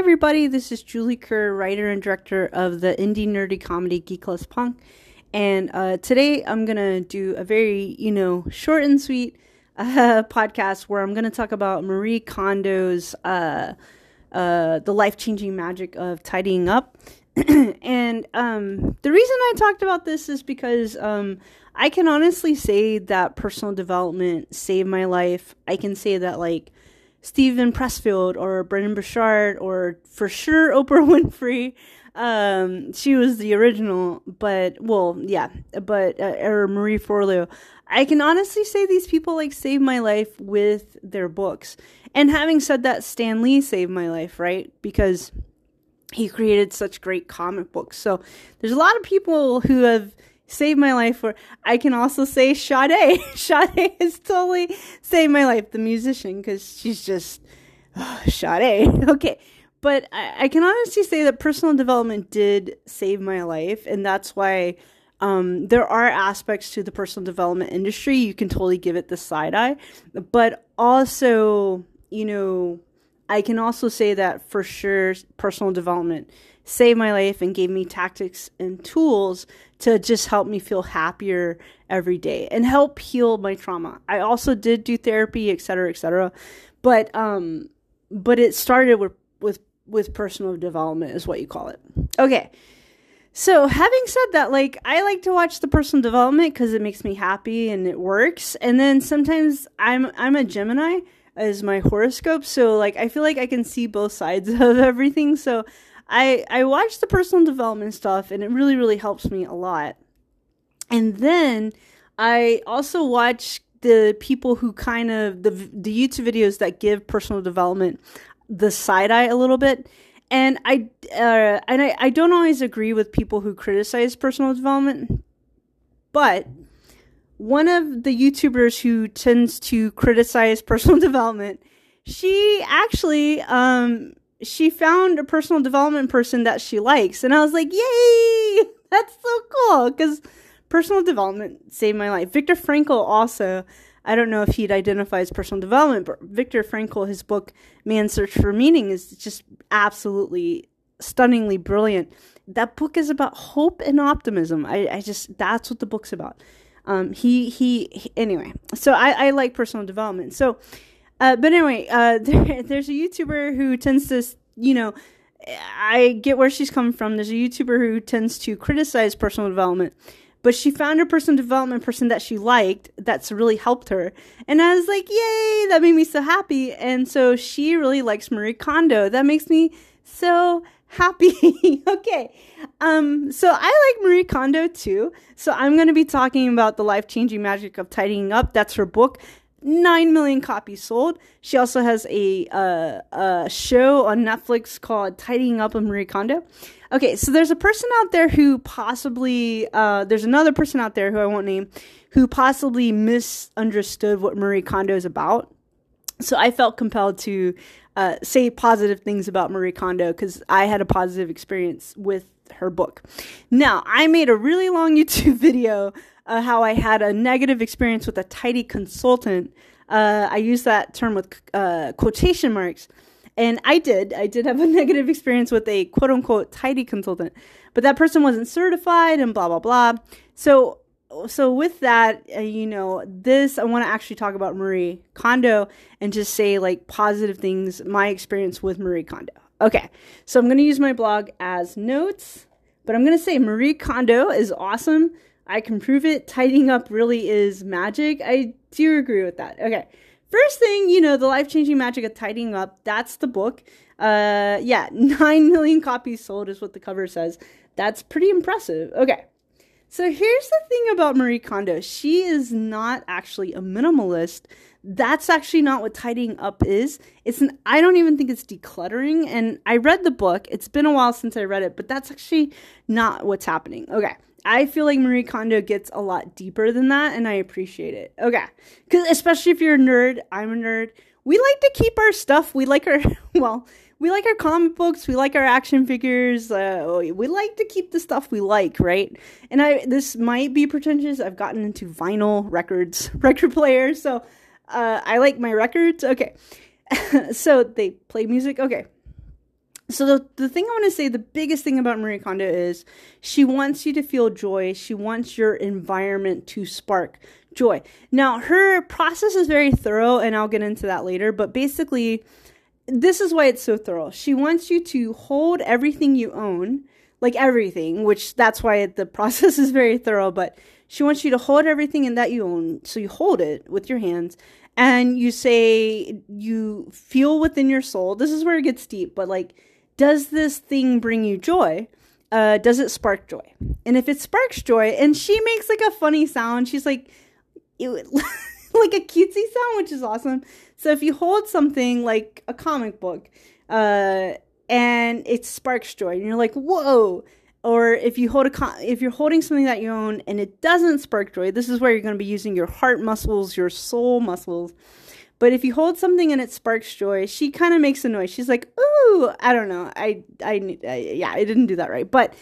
everybody. This is Julie Kerr, writer and director of the indie nerdy comedy Geek Punk. And uh, today I'm going to do a very, you know, short and sweet uh, podcast where I'm going to talk about Marie Kondo's uh, uh The Life Changing Magic of Tidying Up. and um, the reason I talked about this is because um, I can honestly say that personal development saved my life. I can say that, like, Steven Pressfield or Brendon Burchard or for sure Oprah Winfrey. Um, she was the original, but well, yeah, but uh, or Marie Forleo. I can honestly say these people like saved my life with their books. And having said that, Stan Lee saved my life, right? Because he created such great comic books. So there's a lot of people who have saved my life. For I can also say Sade. Sade has totally saved my life. The musician, because she's just oh, Sade. Okay, but I, I, can honestly say that personal development did save my life, and that's why. Um, there are aspects to the personal development industry you can totally give it the side eye, but also, you know, I can also say that for sure, personal development saved my life and gave me tactics and tools to just help me feel happier every day and help heal my trauma. I also did do therapy, et cetera, et cetera. But um but it started with with with personal development is what you call it. Okay. So, having said that, like I like to watch the personal development cuz it makes me happy and it works. And then sometimes I'm I'm a Gemini as my horoscope, so like I feel like I can see both sides of everything. So, I I watch the personal development stuff and it really really helps me a lot. And then I also watch the people who kind of the the YouTube videos that give personal development the side eye a little bit. And I uh, and I, I don't always agree with people who criticize personal development, but one of the YouTubers who tends to criticize personal development, she actually um, she found a personal development person that she likes. And I was like, yay! That's so cool because personal development saved my life. Viktor Frankl also, I don't know if he'd identify as personal development, but Viktor Frankl, his book, Man's Search for Meaning, is just absolutely stunningly brilliant. That book is about hope and optimism. I, I just, that's what the book's about. Um, he, he, he anyway, so I, I like personal development. So, uh, but anyway, uh, there, there's a YouTuber who tends to, you know, I get where she's coming from. There's a YouTuber who tends to criticize personal development, but she found a personal development person that she liked that's really helped her. And I was like, yay, that made me so happy. And so she really likes Marie Kondo. That makes me so happy. okay. Um, so I like Marie Kondo too. So I'm going to be talking about the life changing magic of tidying up. That's her book. 9 million copies sold. She also has a, uh, a show on Netflix called Tidying Up with Marie Kondo. Okay, so there's a person out there who possibly, uh, there's another person out there who I won't name, who possibly misunderstood what Marie Kondo is about. So I felt compelled to uh, say positive things about Marie Kondo because I had a positive experience with her book. Now, I made a really long YouTube video uh, how I had a negative experience with a tidy consultant. Uh, I use that term with uh, quotation marks. And I did. I did have a negative experience with a quote unquote tidy consultant, but that person wasn't certified and blah, blah, blah. So, so with that, uh, you know, this, I want to actually talk about Marie Kondo and just say like positive things, my experience with Marie Kondo. Okay. So I'm going to use my blog as notes, but I'm going to say Marie Kondo is awesome. I can prove it. Tidying up really is magic. I do agree with that. Okay. First thing, you know, the life changing magic of tidying up. That's the book. Uh, yeah, 9 million copies sold is what the cover says. That's pretty impressive. Okay. So here's the thing about Marie Kondo. She is not actually a minimalist. That's actually not what tidying up is. It's an I don't even think it's decluttering and I read the book. It's been a while since I read it, but that's actually not what's happening. Okay. I feel like Marie Kondo gets a lot deeper than that, and I appreciate it. Okay, because especially if you're a nerd, I'm a nerd. We like to keep our stuff. We like our well, we like our comic books. We like our action figures. Uh, we like to keep the stuff we like, right? And I this might be pretentious. I've gotten into vinyl records, record players, so uh, I like my records. Okay, so they play music. Okay, So the the thing I want to say, the biggest thing about Marie Kondo is she wants you to feel joy. She wants your environment to spark joy. Now, her process is very thorough, and I'll get into that later. But basically, this is why it's so thorough. She wants you to hold everything you own, like everything, which that's why the process is very thorough. But she wants you to hold everything in that you own. So you hold it with your hands and you say, you feel within your soul. This is where it gets deep, but like, does this thing bring you joy? Uh, does it spark joy? And if it sparks joy, and she makes like a funny sound, she's like, like a cutesy sound, which is awesome. So if you hold something like a comic book, uh, and it sparks joy, and you're like, whoa. Or if you hold a con- if you're holding something that you own and it doesn't spark joy, this is where you're going to be using your heart muscles, your soul muscles, but if you hold something and it sparks joy, she kind of makes a noise. She's like, "Ooh, I don't know. I, I, I yeah, I didn't do that right." But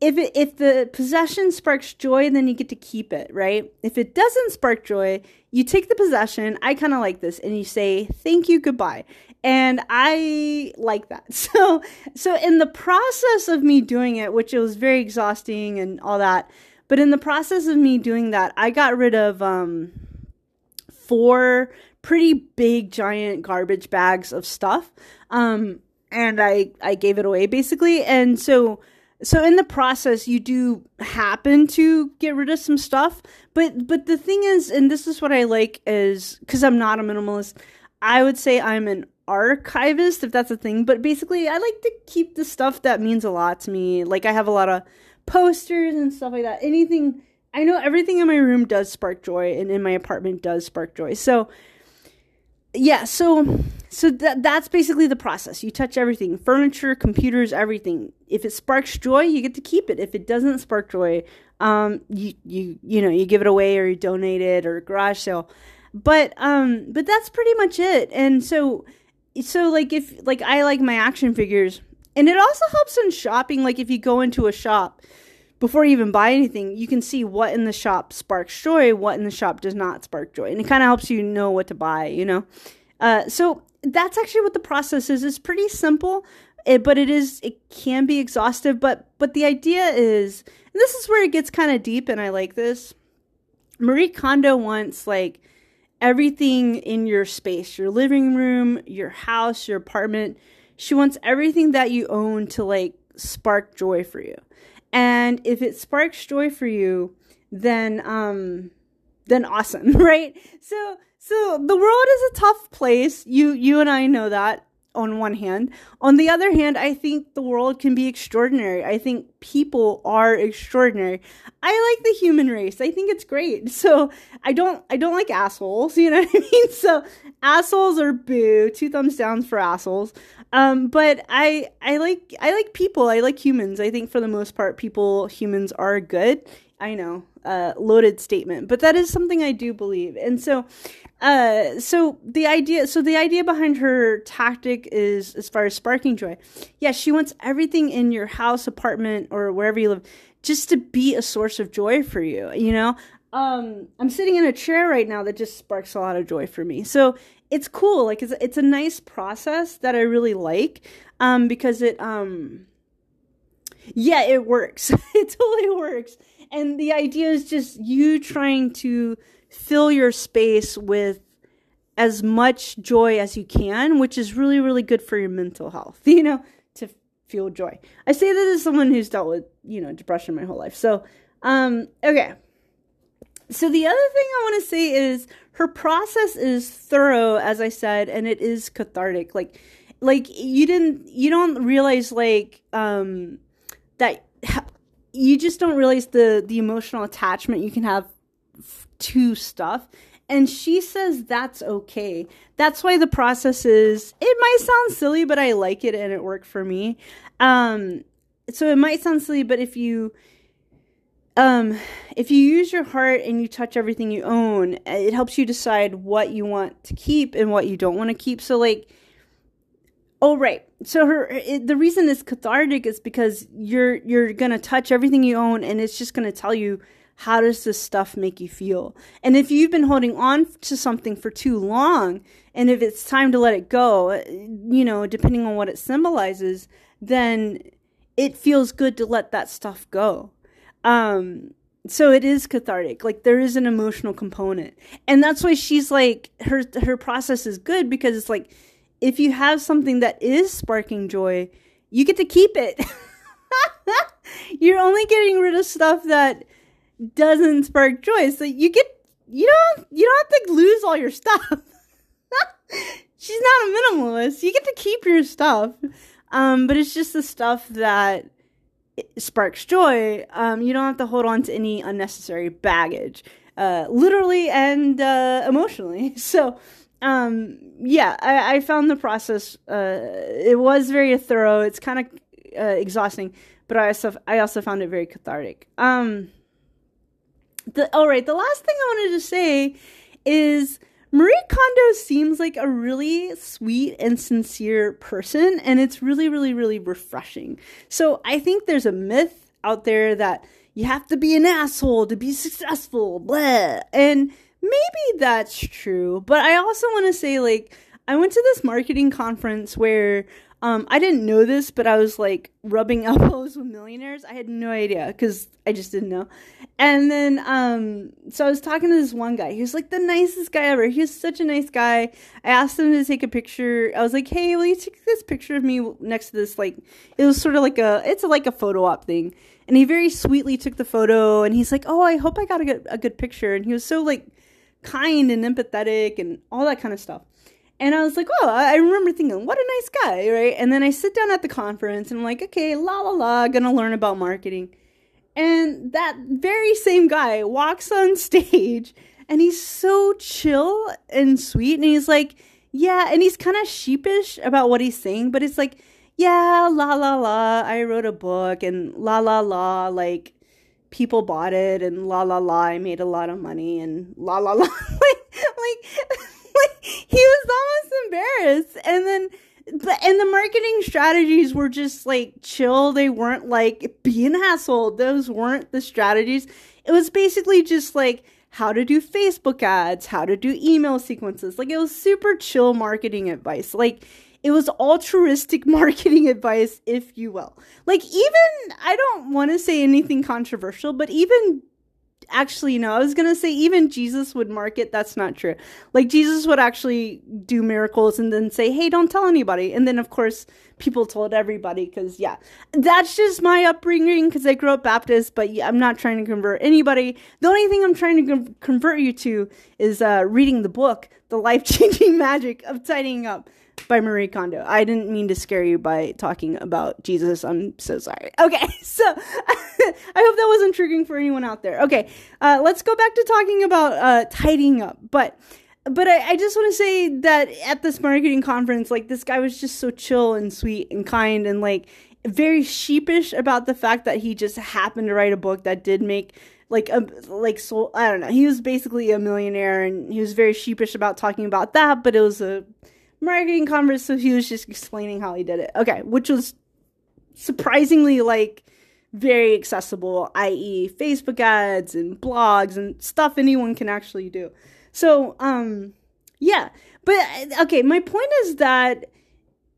if it, if the possession sparks joy, then you get to keep it, right? If it doesn't spark joy, you take the possession. I kind of like this, and you say thank you, goodbye, and I like that. So, so in the process of me doing it, which it was very exhausting and all that, but in the process of me doing that, I got rid of um four pretty big giant garbage bags of stuff um and i i gave it away basically. And so so in the process you do happen to get rid of some stuff. But but the thing is and this is what i like is because i'm not a minimalist i would say i'm an archivist if that's a thing. But basically i like to keep the stuff that means a lot to me. Like i have a lot of posters and stuff like that. Anything i know everything in my room does spark joy and in my apartment does spark joy. So yeah, so so that that's basically the process. You touch everything, furniture, computers, everything. If it sparks joy, you get to keep it. If it doesn't spark joy, um, you you you know you give it away or you donate it or garage sale. But um, but that's pretty much it. And so so like if like I like my action figures, and it also helps in shopping. Like if you go into a shop before you even buy anything, you can see what in the shop sparks joy, what in the shop does not spark joy. And it kind of helps you know what to buy, you know? Uh, so that's actually what the process is. It's pretty simple, it, eh, but it is, it can be exhaustive. But, but the idea is, and this is where it gets kind of deep, and I like this. Marie Kondo wants like everything in your space, your living room, your house, your apartment. She wants everything that you own to like spark joy for you. And if it sparks joy for you, then um then awesome, right? So so the world is a tough place. You you and I know that on one hand. On the other hand, I think the world can be extraordinary. I think people are extraordinary. I like the human race. I think it's great. So I don't I don't like assholes, you know what I mean? So assholes are boo, two thumbs down for assholes. Um, but I I like I like people. I like humans. I think for the most part people humans are good. I know, uh, loaded statement, but that is something I do believe. And so uh, so the idea, so the idea behind her tactic is as far as sparking joy. Yeah, she wants everything in your house, apartment, or wherever you live just to be a source of joy for you, you know? Um, I'm sitting in a chair right now that just sparks a lot of joy for me. So it's cool. Like it's, it's a nice process that I really like. Um, because it, um, yeah, it works. it totally works. And the idea is just you trying to fill your space with as much joy as you can, which is really, really good for your mental health, you know, to feel joy. I say that as someone who's dealt with, you know, depression my whole life. So, um, okay. So the other thing I want to say is her process is thorough, as I said, and it is cathartic. Like, like you didn't, you don't realize like, um, that you just don't realize the the emotional attachment you can have to stuff. And she says that's okay. That's why the process is, it might sound silly, but I like it and it worked for me. Um, so it might sound silly, but if you, um, if you use your heart and you touch everything you own, it helps you decide what you want to keep and what you don't want to keep. So like, oh right, so her it, the reason it's cathartic is because you're you're gonna touch everything you own, and it's just gonna tell you how does this stuff make you feel? And if you've been holding on to something for too long, and if it's time to let it go, you know, depending on what it symbolizes, then it feels good to let that stuff go. Um, so it is cathartic. Like there is an emotional component. And that's why she's like her her process is good because it's like if you have something that is sparking joy, you get to keep it. You're only getting rid of stuff that doesn't spark joy. So you get you don't you don't have to lose all your stuff. She's not a minimalist. You get to keep your stuff. Um, but it's just the stuff that sparks joy. Um, you don't have to hold on to any unnecessary baggage, uh, literally and uh, emotionally. So, um, yeah, I, I, found the process. Uh, it was very thorough. It's kind of uh, exhausting, but I also I also found it very cathartic. Um, the all right, the last thing I wanted to say is Marie Kondo seems like a really sweet and sincere person, and it's really, really, really refreshing. So I think there's a myth out there that you have to be an asshole to be successful, blah. And maybe that's true, but I also want to say, like, I went to this marketing conference where um, I didn't know this, but I was like rubbing elbows with millionaires. I had no idea because I just didn't know. And then, um, so I was talking to this one guy. He was like the nicest guy ever. He was such a nice guy. I asked him to take a picture. I was like, "Hey, will you take this picture of me next to this?" Like, it was sort of like a, it's like a photo op thing. And he very sweetly took the photo. And he's like, "Oh, I hope I got a good, a good picture." And he was so like kind and empathetic and all that kind of stuff. And I was like, oh, I remember thinking, what a nice guy, right? And then I sit down at the conference and I'm like, okay, la la la, gonna learn about marketing. And that very same guy walks on stage and he's so chill and sweet. And he's like, yeah, and he's kind of sheepish about what he's saying, but it's like, yeah, la la la, I wrote a book and la la la, like people bought it and la la la, I made a lot of money and la la la. like, like, like he was almost embarrassed. And then but and the marketing strategies were just like chill. They weren't like be an asshole. Those weren't the strategies. It was basically just like how to do facebook ads how to do email sequences. Like it was super chill marketing advice. Like it was altruistic marketing advice if you will. Like even i don't want to say anything controversial but even actually no i was gonna say even jesus would mark it. That's not true. Like jesus would actually do miracles and then say hey don't tell anybody. And then of course people told everybody because yeah. That's just my upbringing because i grew up baptist but yeah, i'm not trying to convert anybody. The only thing i'm trying to convert you to is uh, reading the book the life-changing magic of tidying up by Marie Kondo. I didn't mean to scare you by talking about Jesus. I'm so sorry. Okay, so I hope that wasn't triggering for anyone out there. Okay, uh, let's go back to talking about uh, tidying up. But but I, I just want to say that at this marketing conference, like this guy was just so chill and sweet and kind and like very sheepish about the fact that he just happened to write a book that did make like a like so I don't know. He was basically a millionaire and he was very sheepish about talking about that, but it was a marketing conference, so he was just explaining how he did it. Okay, which was surprisingly like very accessible, i.e., Facebook ads and blogs and stuff anyone can actually do. So, um, yeah, but okay, my point is that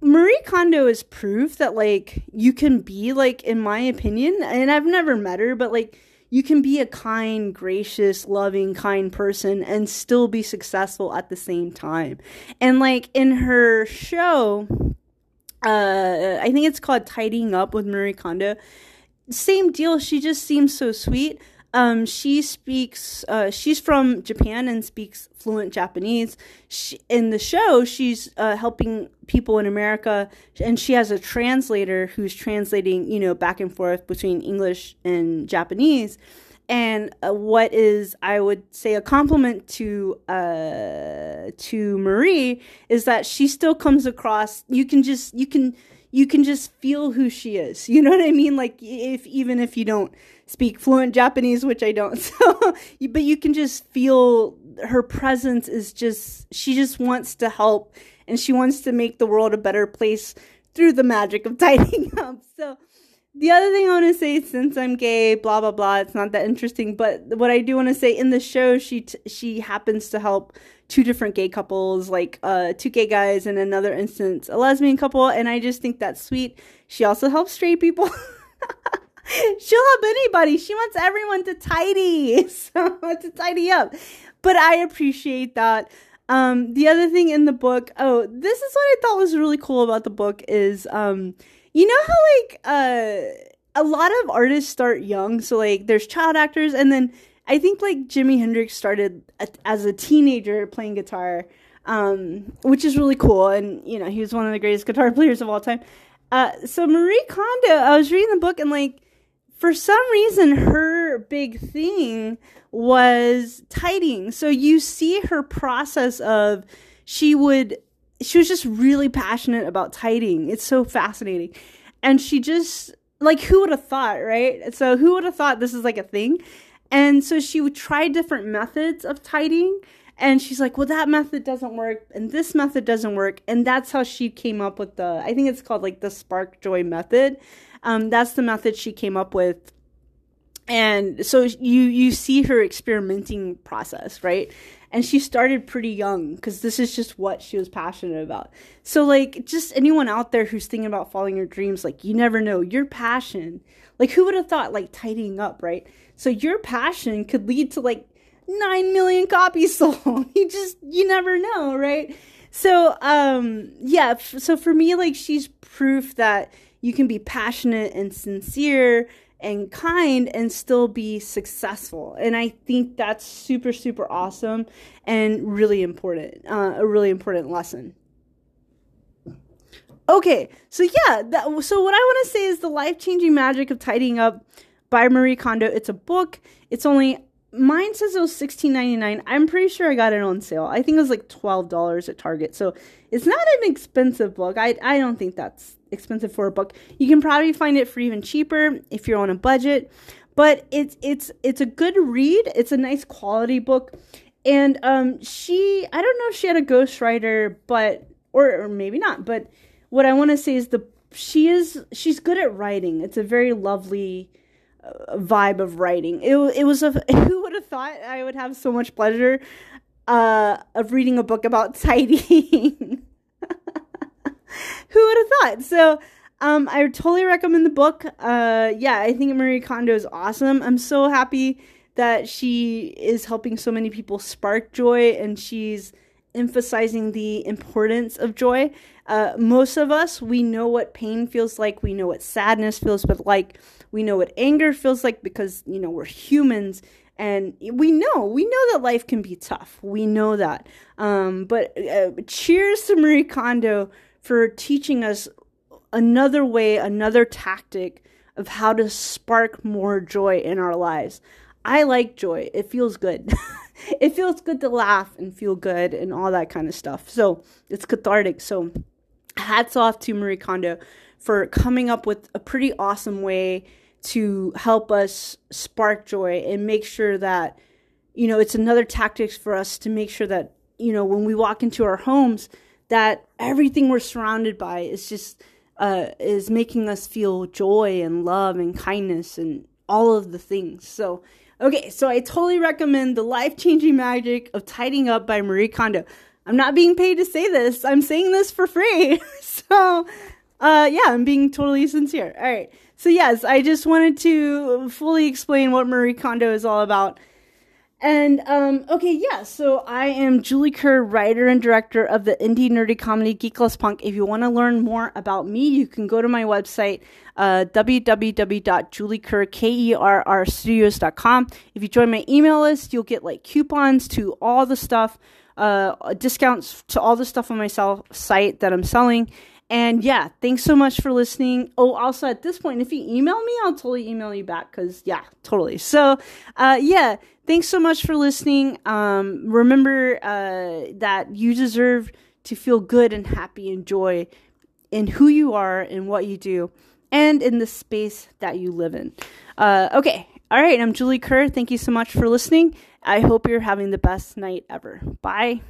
Marie Kondo is proof that like you can be like, in my opinion, and I've never met her, but like you can be a kind, gracious, loving, kind person and still be successful at the same time. And like in her show, uh, I think it's called Tidying Up with Marie Kondo. Same deal. She just seems so sweet. Um, she speaks, uh, she's from Japan and speaks fluent Japanese. She, in the show, she's uh, helping people in America, and she has a translator who's translating, you know, back and forth between English and Japanese. And uh, what is, I would say, a compliment to uh, to Marie is that she still comes across. You can just, you can, you can just feel who she is. You know what I mean? Like if even if you don't speak fluent Japanese, which I don't. So, but you can just feel her presence is just, she just wants to help and she wants to make the world a better place through the magic of tidying up. So, the other thing I want to say, since I'm gay, blah blah blah, it's not that interesting. But what I do want to say in the show, she t- she happens to help two different gay couples, like uh, two gay guys, and another instance a lesbian couple, and I just think that's sweet. She also helps straight people. She'll help anybody. She wants everyone to tidy, so to tidy up. But I appreciate that. Um, the other thing in the book, oh, this is what I thought was really cool about the book is, um, you know how like uh, a lot of artists start young, so like there's child actors, and then I think like Jimi Hendrix started as a teenager playing guitar, um, which is really cool, and you know he was one of the greatest guitar players of all time. Uh, so Marie Kondo, I was reading the book and like for some reason her big thing was tidying. So you see her process of she would she was just really passionate about tidying. It's so fascinating. And she just like who would have thought, right? So who would have thought this is like a thing? And so she would try different methods of tidying and she's like, "Well, that method doesn't work and this method doesn't work." And that's how she came up with the I think it's called like the spark joy method. Um, that's the method she came up with and so you you see her experimenting process right? And she started pretty young because this is just what she was passionate about. So like just anyone out there who's thinking about following your dreams like you never know. Your passion like who would have thought like tidying up right? So your passion could lead to like 9 million copies sold. You just you never know right? So um yeah so for me like she's proof that you can be passionate and sincere and kind and still be successful. And I think that's super, super awesome and really important, uh, a really important lesson. Okay, so yeah, that, so what I want to say is The Life Changing Magic of Tidying Up by Marie Kondo. It's a book. It's only mine says it was sixteen ninety nine. I'm pretty sure I got it on sale. I think it was like twelve dollars at Target. So it's not an expensive book. I I don't think that's expensive for a book. You can probably find it for even cheaper if you're on a budget. But it's it's it's a good read. It's a nice quality book. And um she I don't know if she had a ghostwriter, but or, or maybe not, but what I want to say is the she is she's good at writing. It's a very lovely uh, vibe of writing. It it was a who would have thought I would have so much pleasure uh, of reading a book about tidying. Who would have thought? So, um, I totally recommend the book. Uh, yeah, I think Marie Kondo is awesome. I'm so happy that she is helping so many people spark joy and she's emphasizing the importance of joy. Uh, most of us, we know what pain feels like. We know what sadness feels but like. We know what anger feels like because, you know, we're humans and we know we know that life can be tough we know that um, but uh, cheers to marie kondo for teaching us another way, another tactic of how to spark more joy in our lives. I like joy. It feels good. it feels good to laugh and feel good and all that kind of stuff. So it's cathartic. So hats off to Marie Kondo for coming up with a pretty awesome way to help us spark joy and make sure that, you know, it's another tactic for us to make sure that, you know, when we walk into our homes, that everything we're surrounded by is just uh, is making us feel joy and love and kindness and all of the things. So, okay, so I totally recommend the life changing magic of tidying up by Marie Kondo. I'm not being paid to say this. I'm saying this for free. so, uh, yeah, I'm being totally sincere. All right. So, yes, I just wanted to fully explain what Marie Kondo is all about. And um, okay, yeah. So I am Julie Kerr, writer and director of the indie nerdy comedy Geekless Punk. If you want to learn more about me, you can go to my website, uh, www.juliekerr.studios.com. If you join my email list, you'll get like coupons to all the stuff, uh, discounts to all the stuff on my sell- site that I'm selling. And yeah, thanks so much for listening. Oh, also at this point, if you email me, I'll totally email you back because yeah, totally. So, uh, yeah, thanks so much for listening. Um, remember uh, that you deserve to feel good and happy and joy in who you are and what you do and in the space that you live in. Uh, okay. All right. I'm Julie Kerr. Thank you so much for listening. I hope you're having the best night ever. Bye.